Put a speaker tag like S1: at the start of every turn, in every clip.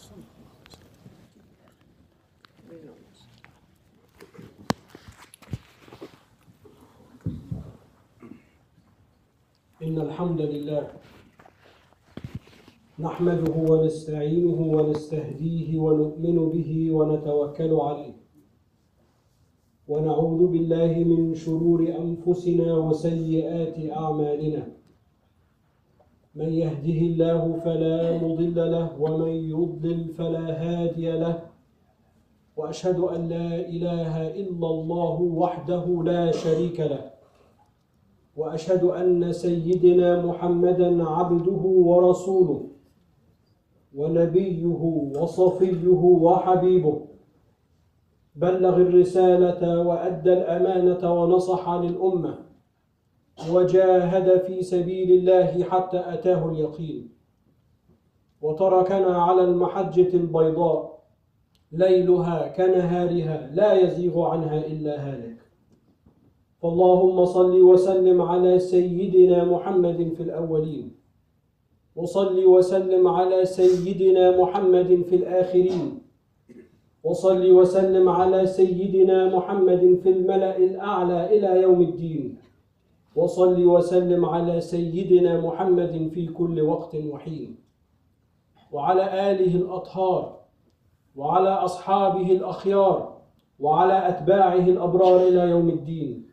S1: إن الحمد لله نحمده ونستعينه ونستهديه ونؤمن به ونتوكل عليه. ونعوذ بالله من شرور أنفسنا وسيئات أعمالنا. من يهده الله فلا مضل له ومن يضلل فلا هادي له. وأشهد أن لا إله إلا الله وحده لا شريك له. وأشهد أن سيدنا محمدا عبده ورسوله ونبيه وصفيه وحبيبه. بلغ الرسالة وأدى الأمانة ونصح للأمة. وجاهد في سبيل الله حتى أتاه اليقين. وتركنا على المحجة البيضاء ليلها كنهارها لا يزيغ عنها إلا هالك. فاللهم صل وسلم على سيدنا محمد في الأولين وصل وسلم على سيدنا محمد في الآخرين وصل وسلم على سيدنا محمد في الملأ الأعلى إلى يوم الدين. وصل وسلم على سيدنا محمد في كل وقت وحين. وعلى آله الأطهار وعلى أصحابه الأخيار وعلى أتباعه الأبرار إلى يوم الدين.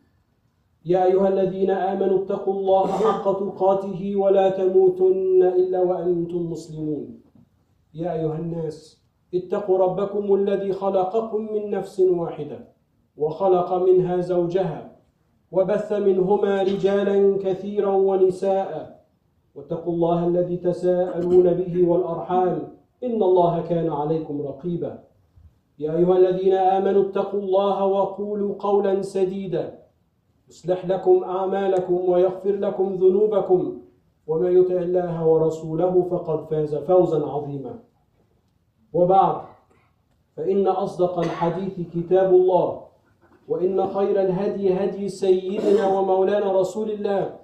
S1: يا أيها الذين آمنوا اتقوا الله حق تقاته ولا تموتن إلا وأنتم مسلمون. يا أيها الناس اتقوا ربكم الذي خلقكم من نفس واحدة وخلق منها زوجها وبث منهما رجالا كثيرا ونساء. واتقوا الله الذي تساءلون به والأرحام. إن الله كان عليكم رقيبا. يا أيها الذين آمنوا اتقوا الله وقولوا قولا سديدا. يصلح لكم أعمالكم ويغفر لكم ذنوبكم. ومن يطع الله ورسوله فقد فاز فوزا عظيما. وبعد فإن أصدق الحديث كتاب الله. وإن خير الهدي هدي سيدنا ومولانا رسول الله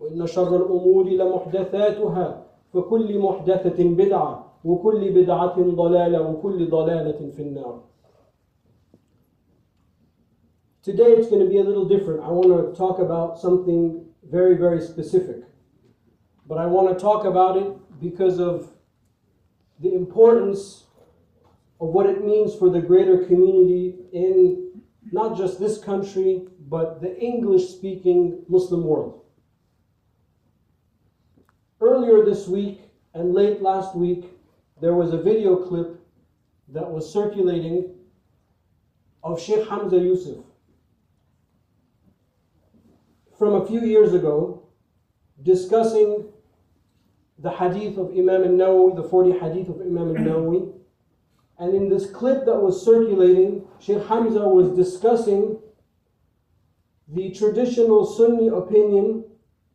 S1: وإن شر الأمور لمحدثاتها فكل محدثة بدعة وكل بدعة ضلالة وكل ضلالة في النار Today it's going to be a little different. I want to talk about something very, very specific. But I want to talk about it because of the importance of what it means for the greater community in not just this country, but the English speaking Muslim world. Earlier this week and late last week, there was a video clip that was circulating of Sheikh Hamza Yusuf from a few years ago discussing the hadith of Imam al-Nawawi, the 40 hadith of Imam al-Nawawi. And in this clip that was circulating, Sheikh Hamza was discussing the traditional Sunni opinion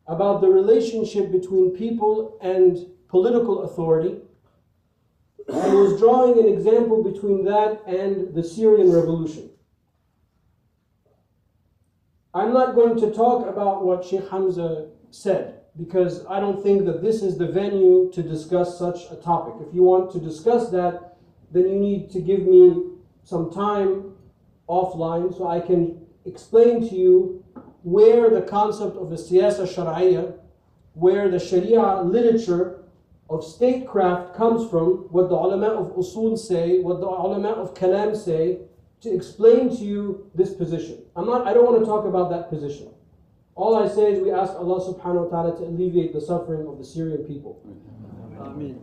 S1: about the relationship between people and political authority. And was drawing an example between that and the Syrian revolution. I'm not going to talk about what Sheikh Hamza said because I don't think that this is the venue to discuss such a topic. If you want to discuss that, then you need to give me some time offline so I can explain to you where the concept of the siyasa shar'iyya, where the sharia literature of statecraft comes from, what the ulama of usul say, what the ulama of kalam say, to explain to you this position. I'm not I don't want to talk about that position. All I say is we ask Allah subhanahu wa ta'ala to alleviate the suffering of the Syrian people. Amen.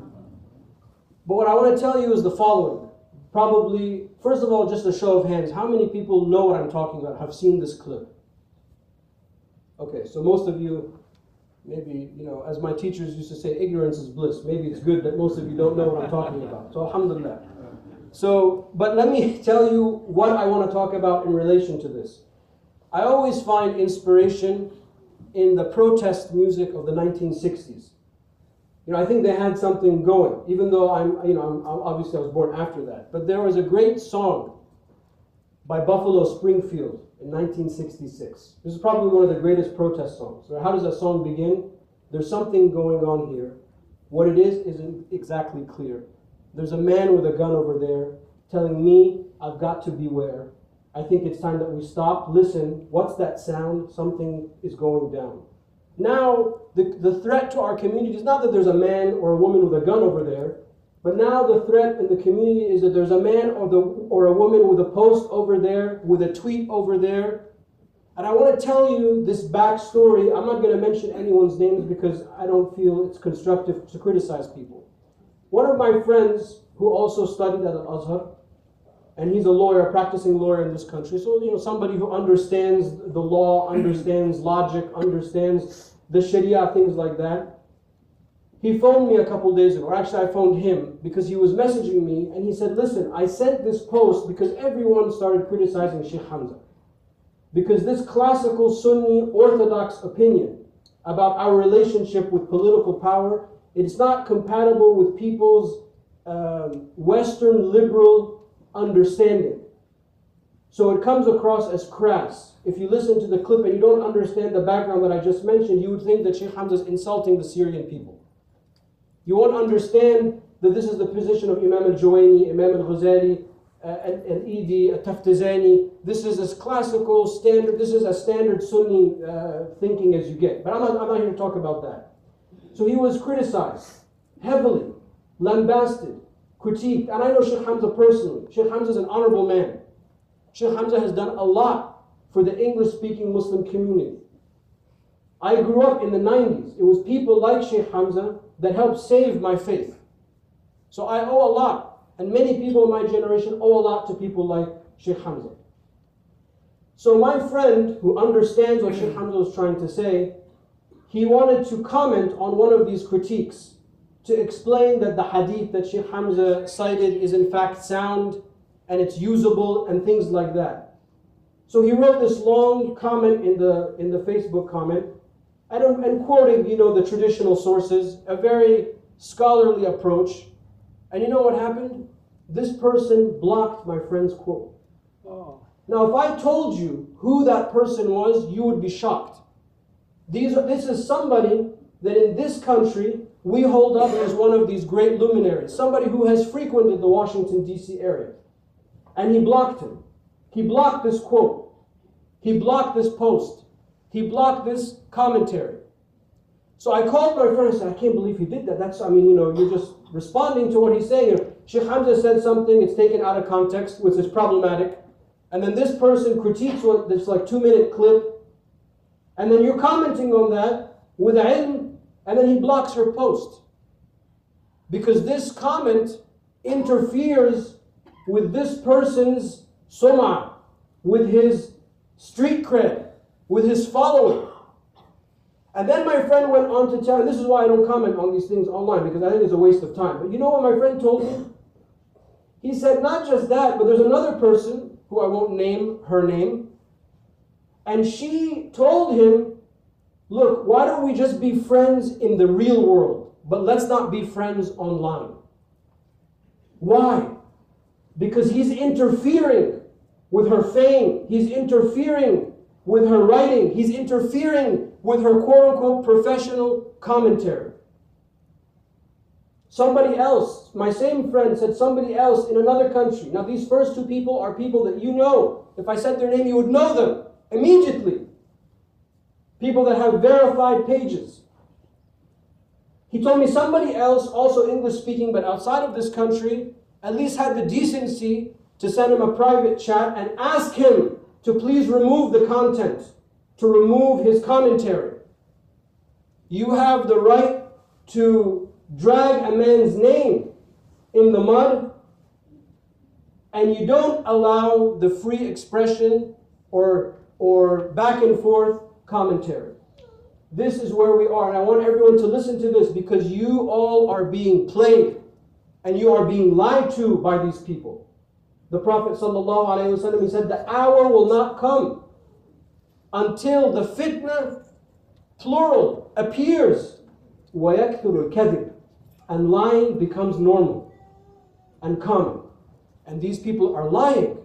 S1: But what I want to tell you is the following. Probably, first of all, just a show of hands. How many people know what I'm talking about, have seen this clip? Okay, so most of you, maybe, you know, as my teachers used to say, ignorance is bliss. Maybe it's good that most of you don't know what I'm talking about. So, alhamdulillah. So, but let me tell you what I want to talk about in relation to this. I always find inspiration in the protest music of the 1960s. You know, I think they had something going, even though I'm, you know, I'm, obviously I was born after that. But there was a great song by Buffalo Springfield in 1966. This is probably one of the greatest protest songs. How does that song begin? There's something going on here. What it is isn't exactly clear. There's a man with a gun over there telling me I've got to beware. I think it's time that we stop, listen. What's that sound? Something is going down. Now, the, the threat to our community is not that there's a man or a woman with a gun over there, but now the threat in the community is that there's a man or, the, or a woman with a post over there, with a tweet over there. And I want to tell you this backstory. I'm not going to mention anyone's names because I don't feel it's constructive to criticize people. One of my friends who also studied at Al Azhar, and he's a lawyer, a practicing lawyer in this country. So, you know, somebody who understands the law, understands logic, understands the Sharia, things like that. He phoned me a couple days ago, or actually, I phoned him because he was messaging me and he said, Listen, I sent this post because everyone started criticizing Sheikh Hamza. Because this classical Sunni orthodox opinion about our relationship with political power, it's not compatible with people's um, Western liberal understanding. So it comes across as crass. If you listen to the clip and you don't understand the background that I just mentioned, you would think that Sheikh Hamza is insulting the Syrian people. You won't understand that this is the position of Imam al-Juwayni, Imam al-Ghazali, uh, al-Iji, al-Taftazani. This is as classical, standard, this is as standard Sunni uh, thinking as you get. But I'm not, I'm not here to talk about that. So he was criticized heavily, lambasted, critiqued. And I know Sheikh Hamza personally. Sheikh Hamza is an honorable man. Sheikh Hamza has done a lot for the English speaking Muslim community. I grew up in the 90s. It was people like Sheikh Hamza that helped save my faith. So I owe a lot. And many people in my generation owe a lot to people like Sheikh Hamza. So my friend, who understands what Sheikh Hamza was trying to say, he wanted to comment on one of these critiques to explain that the hadith that Sheikh Hamza cited is in fact sound and it's usable and things like that. So he wrote this long comment in the in the Facebook comment, and, and quoting you know the traditional sources, a very scholarly approach. And you know what happened? This person blocked my friend's quote. Oh. Now, if I told you who that person was, you would be shocked. These are, this is somebody that in this country we hold up as one of these great luminaries, somebody who has frequented the Washington, D.C. area. And he blocked him. He blocked this quote. He blocked this post. He blocked this commentary. So I called my friend and said, I can't believe he did that. That's, I mean, you know, you're just responding to what he's saying. Sheikh Hamza said something, it's taken out of context, which is problematic. And then this person critiques what this like two minute clip. And then you're commenting on that with ilm, and then he blocks her post. Because this comment interferes with this person's soma, with his street cred, with his following. And then my friend went on to tell, and this is why I don't comment on these things online, because I think it's a waste of time. But you know what my friend told me? He said, not just that, but there's another person who I won't name her name, and she told him, Look, why don't we just be friends in the real world, but let's not be friends online? Why? Because he's interfering with her fame, he's interfering with her writing, he's interfering with her quote unquote professional commentary. Somebody else, my same friend said somebody else in another country. Now, these first two people are people that you know. If I said their name, you would know them immediately. People that have verified pages. He told me somebody else, also English speaking, but outside of this country, at least had the decency to send him a private chat and ask him to please remove the content, to remove his commentary. You have the right to drag a man's name in the mud, and you don't allow the free expression or, or back and forth commentary. This is where we are, and I want everyone to listen to this because you all are being played and you are being lied to by these people. The Prophet ﷺ, he said, The hour will not come until the fitna, plural, appears. وَيَكْثُرُ الْكَذِبِ And lying becomes normal and common. And these people are lying.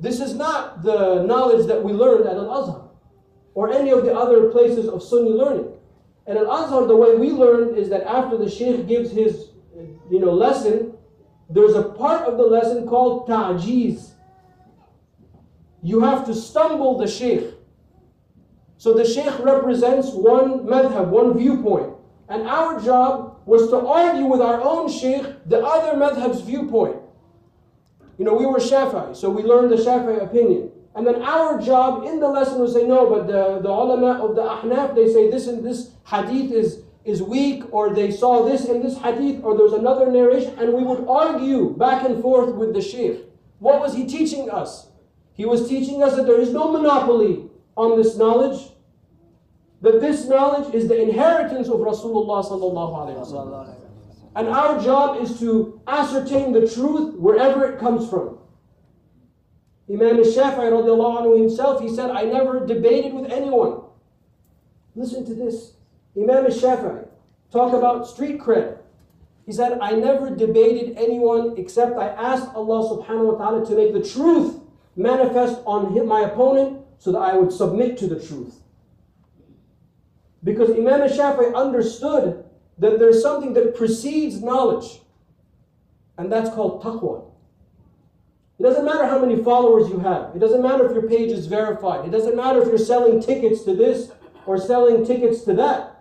S1: This is not the knowledge that we learned at Al-Azhar or any of the other places of Sunni learning. And Al Azhar, the way we learn is that after the Shaykh gives his you know, lesson, there's a part of the lesson called ta'jiz. You have to stumble the sheikh. So the sheikh represents one madhab, one viewpoint. And our job was to argue with our own sheikh the other madhab's viewpoint. You know, we were Shafi'i, so we learned the Shafi'i opinion. And then our job in the lesson was say, no, but the, the ulama of the Ahnaf, they say this and this hadith is, is weak, or they saw this in this hadith, or there's another narration, and we would argue back and forth with the sheikh. What was he teaching us? He was teaching us that there is no monopoly on this knowledge, that this knowledge is the inheritance of Rasulullah sallallahu alaihi wasallam. And our job is to ascertain the truth wherever it comes from. Imam al-Shafi'i himself, he said, I never debated with anyone. Listen to this. Imam al-Shafi'i, talk about street cred. He said, I never debated anyone except I asked Allah subhanahu wa ta'ala to make the truth manifest on him, my opponent so that I would submit to the truth. Because Imam al-Shafi'i understood that there's something that precedes knowledge, and that's called taqwa. It doesn't matter how many followers you have. It doesn't matter if your page is verified. It doesn't matter if you're selling tickets to this or selling tickets to that.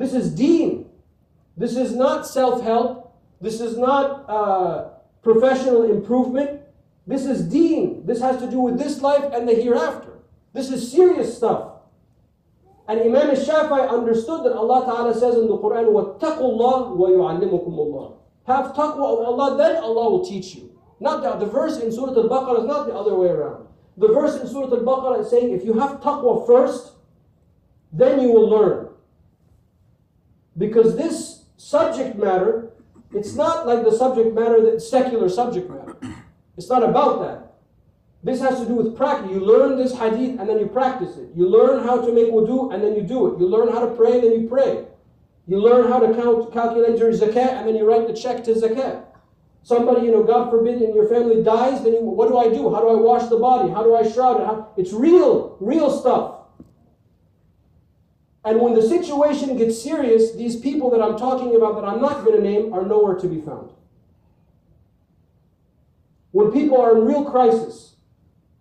S1: This is deen. This is not self help. This is not uh, professional improvement. This is deen. This has to do with this life and the hereafter. This is serious stuff. And Imam al-Shafi'i understood that Allah Ta'ala says in the Quran, وَاتَّقُوا اللَّهِ وَيُعَلِّمُكُمُ اللَّهِ Have taqwa of Allah, then Allah will teach you. Not the, the verse in Surah Al-Baqarah is not the other way around. The verse in Surah Al-Baqarah is saying, if you have taqwa first, then you will learn. Because this subject matter, it's not like the subject matter that secular subject matter. It's not about that. This has to do with practice. You learn this hadith and then you practice it. You learn how to make wudu and then you do it. You learn how to pray and then you pray. You learn how to count, calculate your zakat and then you write the check to zakat. Somebody, you know, God forbid, in your family dies, then you, what do I do? How do I wash the body? How do I shroud it? How, it's real, real stuff. And when the situation gets serious, these people that I'm talking about that I'm not going to name are nowhere to be found. When people are in real crisis,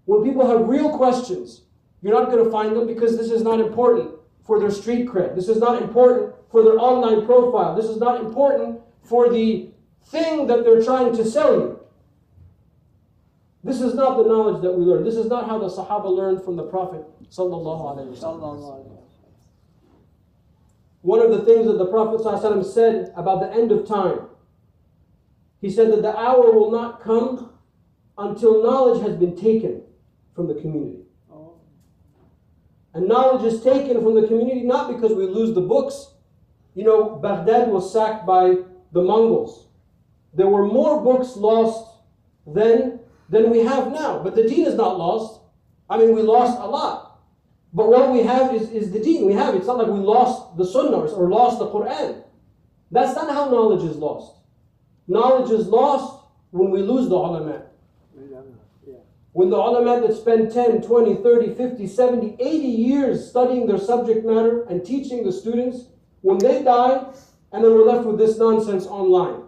S1: when people have real questions, you're not going to find them because this is not important for their street cred. This is not important for their online profile. This is not important for the thing that they're trying to sell you. This is not the knowledge that we learn. This is not how the Sahaba learned from the Prophet. One of the things that the Prophet said about the end of time, he said that the hour will not come until knowledge has been taken from the community. And knowledge is taken from the community not because we lose the books. You know, Baghdad was sacked by the Mongols. There were more books lost then than we have now. But the deen is not lost. I mean, we lost a lot. But what we have is, is the deen. We have. It's not like we lost the sunnah or lost the Quran. That's not how knowledge is lost. Knowledge is lost when we lose the ulama. When the ulama that spend 10, 20, 30, 50, 70, 80 years studying their subject matter and teaching the students, when they die, and then we're left with this nonsense online.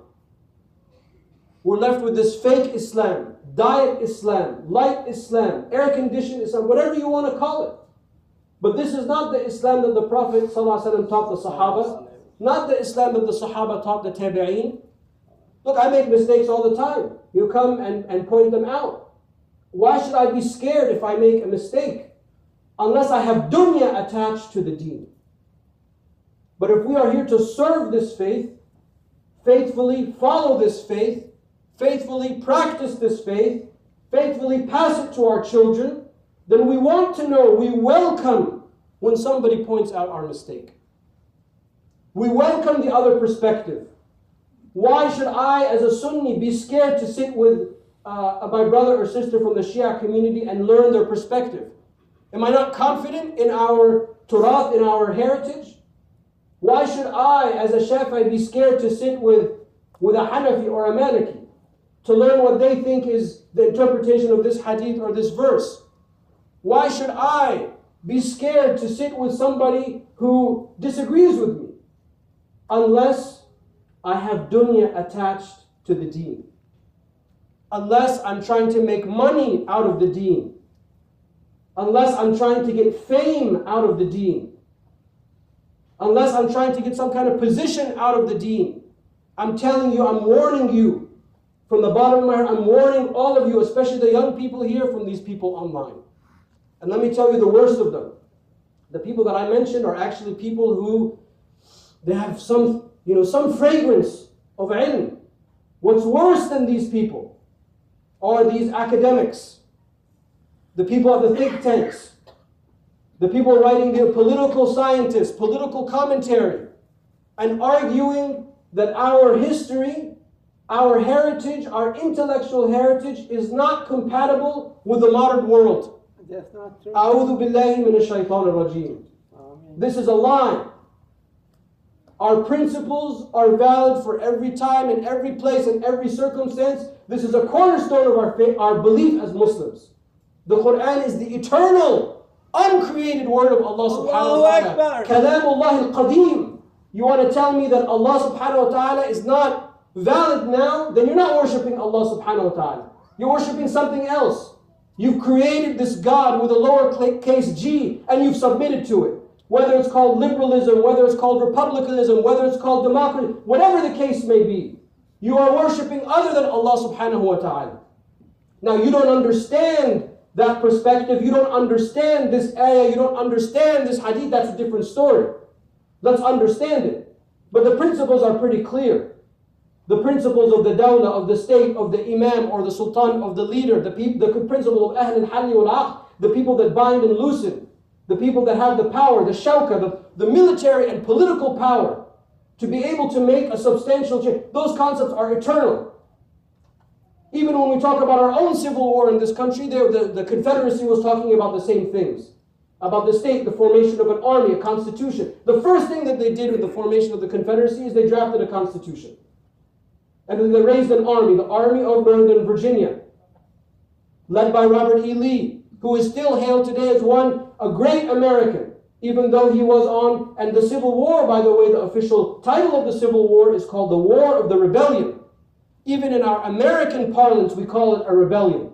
S1: We're left with this fake Islam, diet Islam, light Islam, air conditioned Islam, whatever you want to call it. But this is not the Islam that the Prophet ﷺ taught the Sahaba, not the Islam that the Sahaba taught the Tabi'een. Look, I make mistakes all the time. You come and, and point them out. Why should I be scared if I make a mistake? Unless I have dunya attached to the deen. But if we are here to serve this faith, faithfully follow this faith, faithfully practice this faith, faithfully pass it to our children, then we want to know, we welcome when somebody points out our mistake. We welcome the other perspective. Why should I, as a Sunni, be scared to sit with uh, my brother or sister from the Shia community and learn their perspective? Am I not confident in our Turath, in our heritage? Why should I, as a Shafi'i, be scared to sit with, with a Hanafi or a Maliki to learn what they think is the interpretation of this hadith or this verse? Why should I be scared to sit with somebody who disagrees with me? Unless I have dunya attached to the deen. Unless I'm trying to make money out of the deen. Unless I'm trying to get fame out of the deen. Unless I'm trying to get some kind of position out of the deen. I'm telling you, I'm warning you from the bottom of my heart, I'm warning all of you, especially the young people here, from these people online. And let me tell you the worst of them. The people that I mentioned are actually people who they have some, you know, some fragrance of ilm. What's worse than these people are these academics, the people at the think tanks, the people writing their political scientists, political commentary, and arguing that our history, our heritage, our intellectual heritage is not compatible with the modern world.
S2: That's not true.
S1: أعوذ بالله من الشيطان الرجيم.
S2: Amen.
S1: This is a lie. Our principles are valid for every time and every place and every circumstance. This is a cornerstone of our faith, our belief as Muslims. The Quran is the eternal, uncreated word of Allah subhanahu wa
S2: Allahu
S1: ta'ala.
S2: Akbar.
S1: Kalamullah al-Qadim. You want to tell me that Allah subhanahu wa ta'ala is not valid now? Then you're not worshipping Allah subhanahu wa ta'ala. You're worshipping something else. You've created this God with a lowercase g and you've submitted to it. Whether it's called liberalism, whether it's called republicanism, whether it's called democracy, whatever the case may be, you are worshipping other than Allah subhanahu wa ta'ala. Now you don't understand that perspective, you don't understand this ayah, you don't understand this hadith, that's a different story. Let's understand it. But the principles are pretty clear. The principles of the dawla, of the state, of the imam or the sultan, of the leader, the, peop- the principle of ahl al-halli wal the people that bind and loosen, the people that have the power, the shauka, the, the military and political power to be able to make a substantial change. Those concepts are eternal. Even when we talk about our own civil war in this country, the, the Confederacy was talking about the same things. About the state, the formation of an army, a constitution. The first thing that they did with the formation of the Confederacy is they drafted a constitution. And then they raised an army, the Army of Northern Virginia, led by Robert E. Lee, who is still hailed today as one, a great American, even though he was on, and the Civil War, by the way, the official title of the Civil War is called the War of the Rebellion. Even in our American parlance, we call it a rebellion.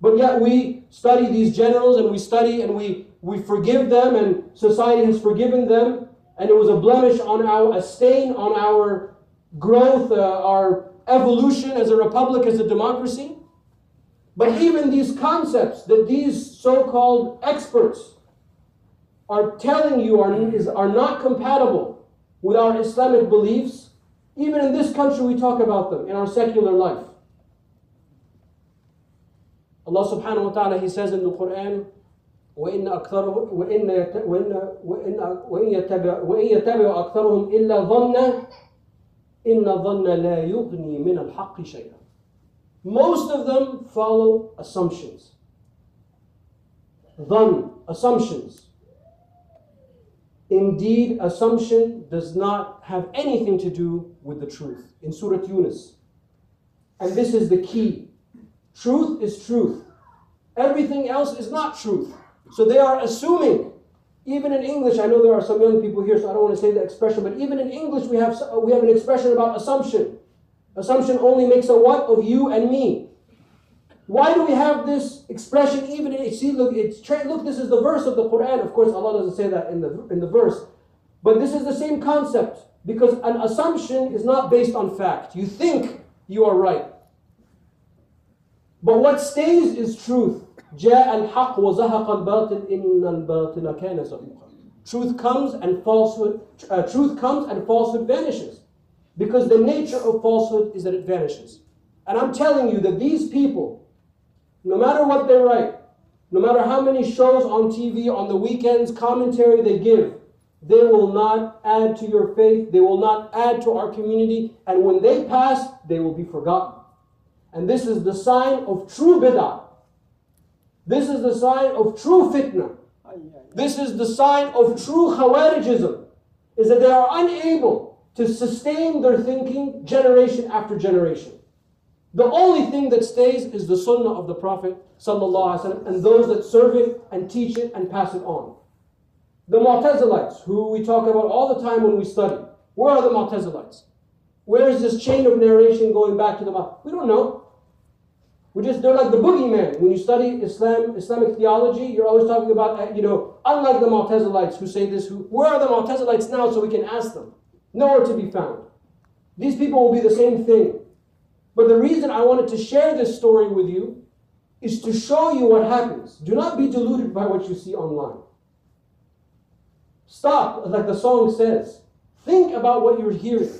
S1: But yet we study these generals and we study and we, we forgive them, and society has forgiven them, and it was a blemish on our, a stain on our growth, uh, our evolution as a republic, as a democracy. But even these concepts that these so called experts are telling you are, is, are not compatible with our Islamic beliefs, even in this country we talk about them in our secular life. Allah subhanahu wa ta'ala, He says in the Quran, وإن أكثرهم وإن يت- وإن وإن وإن يتبع وإن يتبع أكثرهم إلا ظنا إن الظن لا يغني من الحق شيئا. Most of them follow assumptions. Dhan, assumptions. Indeed, assumption does not have anything to do with the truth. In Surah Yunus. And this is the key. Truth is truth. Everything else is not truth. So they are assuming. even in English, I know there are some young people here, so I don't want to say the expression, but even in English, we have we have an expression about assumption. Assumption only makes a what of you and me. Why do we have this expression? Even in see, look, it's tra- look. This is the verse of the Quran. Of course, Allah doesn't say that in the in the verse, but this is the same concept because an assumption is not based on fact. You think you are right, but what stays is truth. جاء الحق وزهق الباطل إن الباطل كان زهوقا. Truth comes and falsehood. Uh, truth comes and falsehood vanishes, because the nature of falsehood is that it vanishes. And I'm telling you that these people, no matter what they write, no matter how many shows on TV on the weekends, commentary they give, they will not add to your faith. They will not add to our community. And when they pass, they will be forgotten. And this is the sign of true bid'ah. This is the sign of true fitna. This is the sign of true Khawarijism, is that they are unable to sustain their thinking generation after generation. The only thing that stays is the sunnah of the Prophet wasallam, and those that serve it and teach it and pass it on. The Mu'tazilites, who we talk about all the time when we study. Where are the Mu'tazilites? Where is this chain of narration going back to the Mahdi? We don't know. We just they're like the boogeyman. When you study Islam, Islamic theology, you're always talking about uh, you know, unlike the Mu'tazilites who say this. Who where are the Mu'tazilites now so we can ask them? Nowhere to be found. These people will be the same thing. But the reason I wanted to share this story with you is to show you what happens. Do not be deluded by what you see online. Stop, like the song says. Think about what you're hearing.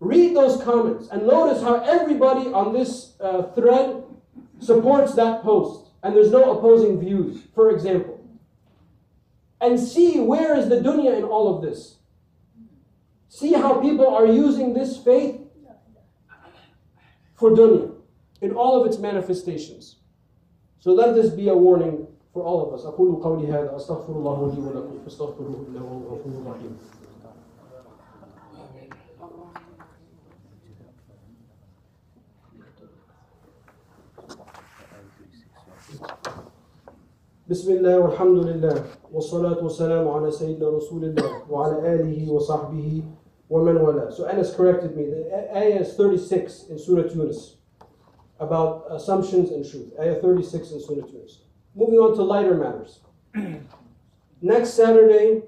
S1: Read those comments and notice how everybody on this uh, thread supports that post and there's no opposing views, for example. And see where is the dunya in all of this. See how people are using this faith for dunya in all of its manifestations. So let this be a warning for all of us. أقول قولي هذا أستغفر الله لي ولكم فاستغفروه إنه هو الغفور الرحيم. Bismillah, walhamdulillah, wa salatu salamu ala Sayyidina Rasulillah, wa ala alihi wa sahbihi wa man. So Anas corrected me. The ayah is 36 in Surah Yunus about assumptions and truth. Ayah 36 in Surah Yunus. Moving on to lighter matters. Next Saturday,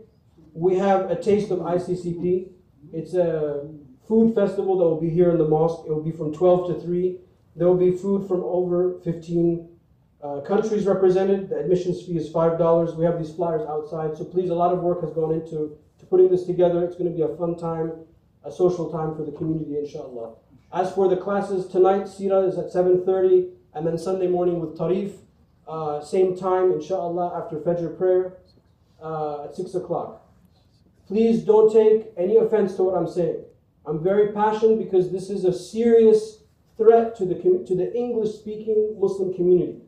S1: we have a taste of ICCP. It's a food festival that will be here in the mosque. It will be from 12 to 3. There will be food from over 15 uh, countries represented. The admissions fee is $5. We have these flyers outside. So please, a lot of work has gone into to putting this together. It's going to be a fun time, a social time for the community, inshallah. As for the classes, tonight, Sira is at 7.30, and then Sunday morning with Tarif, uh, same time, inshallah, after Fajr prayer uh, at 6 o'clock. Please don't take any offense to what I'm saying. I'm very passionate because this is a serious threat to the, to the English speaking Muslim community.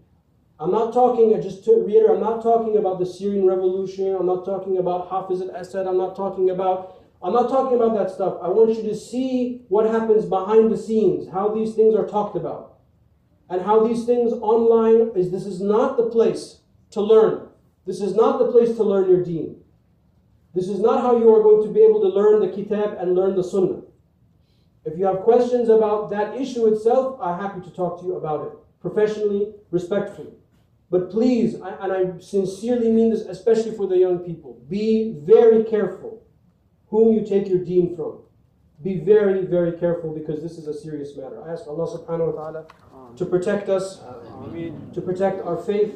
S1: I'm not talking, just to reiterate, I'm not talking about the Syrian revolution. I'm not talking about Hafiz al-Assad. I'm not talking about, I'm not talking about that stuff. I want you to see what happens behind the scenes, how these things are talked about, and how these things online is. This is not the place to learn. This is not the place to learn your deen. This is not how you are going to be able to learn the kitab and learn the sunnah. If you have questions about that issue itself, I'm happy to talk to you about it professionally, respectfully. But please, I, and I sincerely mean this, especially for the young people, be very careful whom you take your deen from. Be very, very careful because this is a serious matter. I ask Allah subhanahu wa ta'ala to protect us, to protect our faith,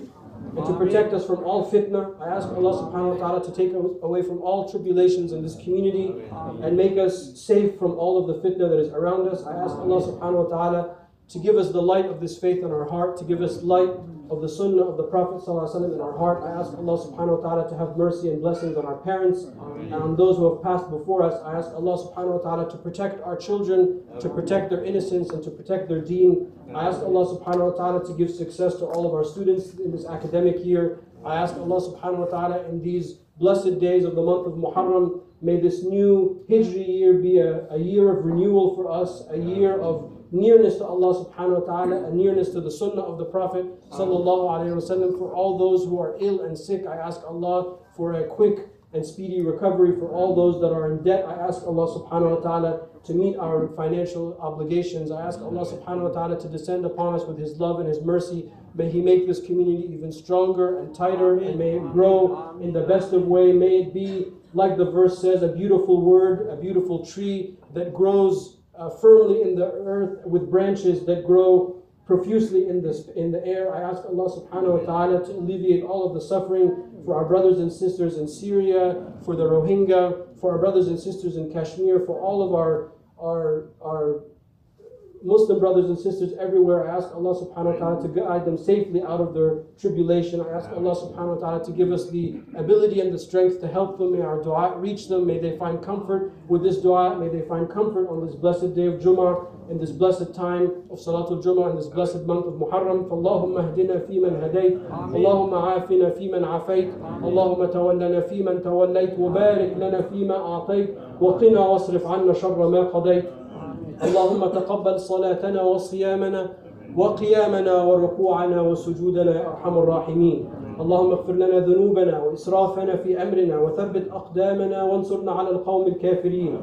S1: and to protect us from all fitna. I ask Allah subhanahu wa ta'ala to take us away from all tribulations in this community and make us safe from all of the fitna that is around us. I ask Allah subhanahu wa ta'ala to give us the light of this faith in our heart, to give us light of the sunnah of the Prophet ﷺ in our heart. I ask Allah subhanahu wa ta'ala to have mercy and blessings on our parents and on those who have passed before us. I ask Allah subhanahu wa ta'ala to protect our children, to protect their innocence and to protect their deen. I ask Allah subhanahu wa ta'ala to give success to all of our students in this academic year. I ask Allah subhanahu wa ta'ala in these blessed days of the month of Muharram, may this new Hijri year be a, a year of renewal for us, a year of nearness to Allah subhanahu wa ta'ala, a nearness to the sunnah of the Prophet sallallahu alayhi wasallam. For all those who are ill and sick, I ask Allah for a quick and speedy recovery. For all those that are in debt, I ask Allah subhanahu wa ta'ala to meet our financial obligations. I ask Allah subhanahu wa ta'ala to descend upon us with His love and His mercy. May He make this community even stronger and tighter, and may it grow in the best of way. May it be, like the verse says, a beautiful word, a beautiful tree that grows uh, firmly in the earth with branches that grow profusely in the, in the air. I ask Allah subhanahu wa ta'ala to alleviate all of the suffering for our brothers and sisters in Syria, for the Rohingya, for our brothers and sisters in Kashmir, for all of our, our, our Muslim brothers and sisters everywhere. I ask Allah subhanahu wa ta'ala to guide them safely out of their tribulation. I ask Allah subhanahu wa ta'ala to give us the ability and the strength to help them. May our dua reach them. May they find comfort with this dua. May they find comfort on this blessed day of Jummah, in this blessed time of Salatul Jummah, in this blessed month of Muharram. فاللهم اهدنا فيمن هديت اللهم عافنا فيمن عافيت اللهم تولنا فيمن توليت وبارك لنا فيما أعطيت وقنا واصرف عنا شر ما قضيت اللهم تقبل صلاتنا وصيامنا وقيامنا وركوعنا وسجودنا يا أرحم الراحمين. اللهم اغفر لنا ذنوبنا وإسرافنا في أمرنا وثبت أقدامنا وانصرنا على القوم الكافرين.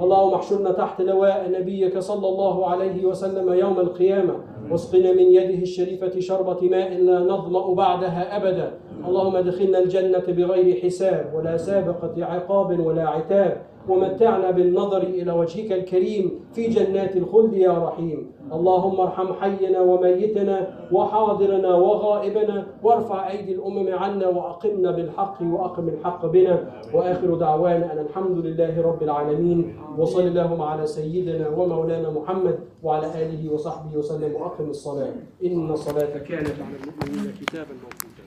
S1: اللهم احشرنا تحت لواء نبيك صلى الله عليه وسلم يوم القيامة. واسقنا من يده الشريفة شربة ماء لا نظمأ بعدها أبدا. اللهم ادخلنا الجنة بغير حساب ولا سابقة عقاب ولا عتاب ومتعنا بالنظر إلى وجهك الكريم في جنات الخلد يا رحيم. اللهم ارحم حينا وميتنا وحاضرنا وغائبنا وارفع أيدي الأمم عنا وأقمنا بالحق وأقم الحق بنا. وآخر دعوانا أن الحمد لله رب العالمين وصل اللهم على سيدنا ومولانا محمد وعلى آله وصحبه وسلم وأقم الصلاة. إن الصلاة كانت على المؤمنين كتابا موقوتا.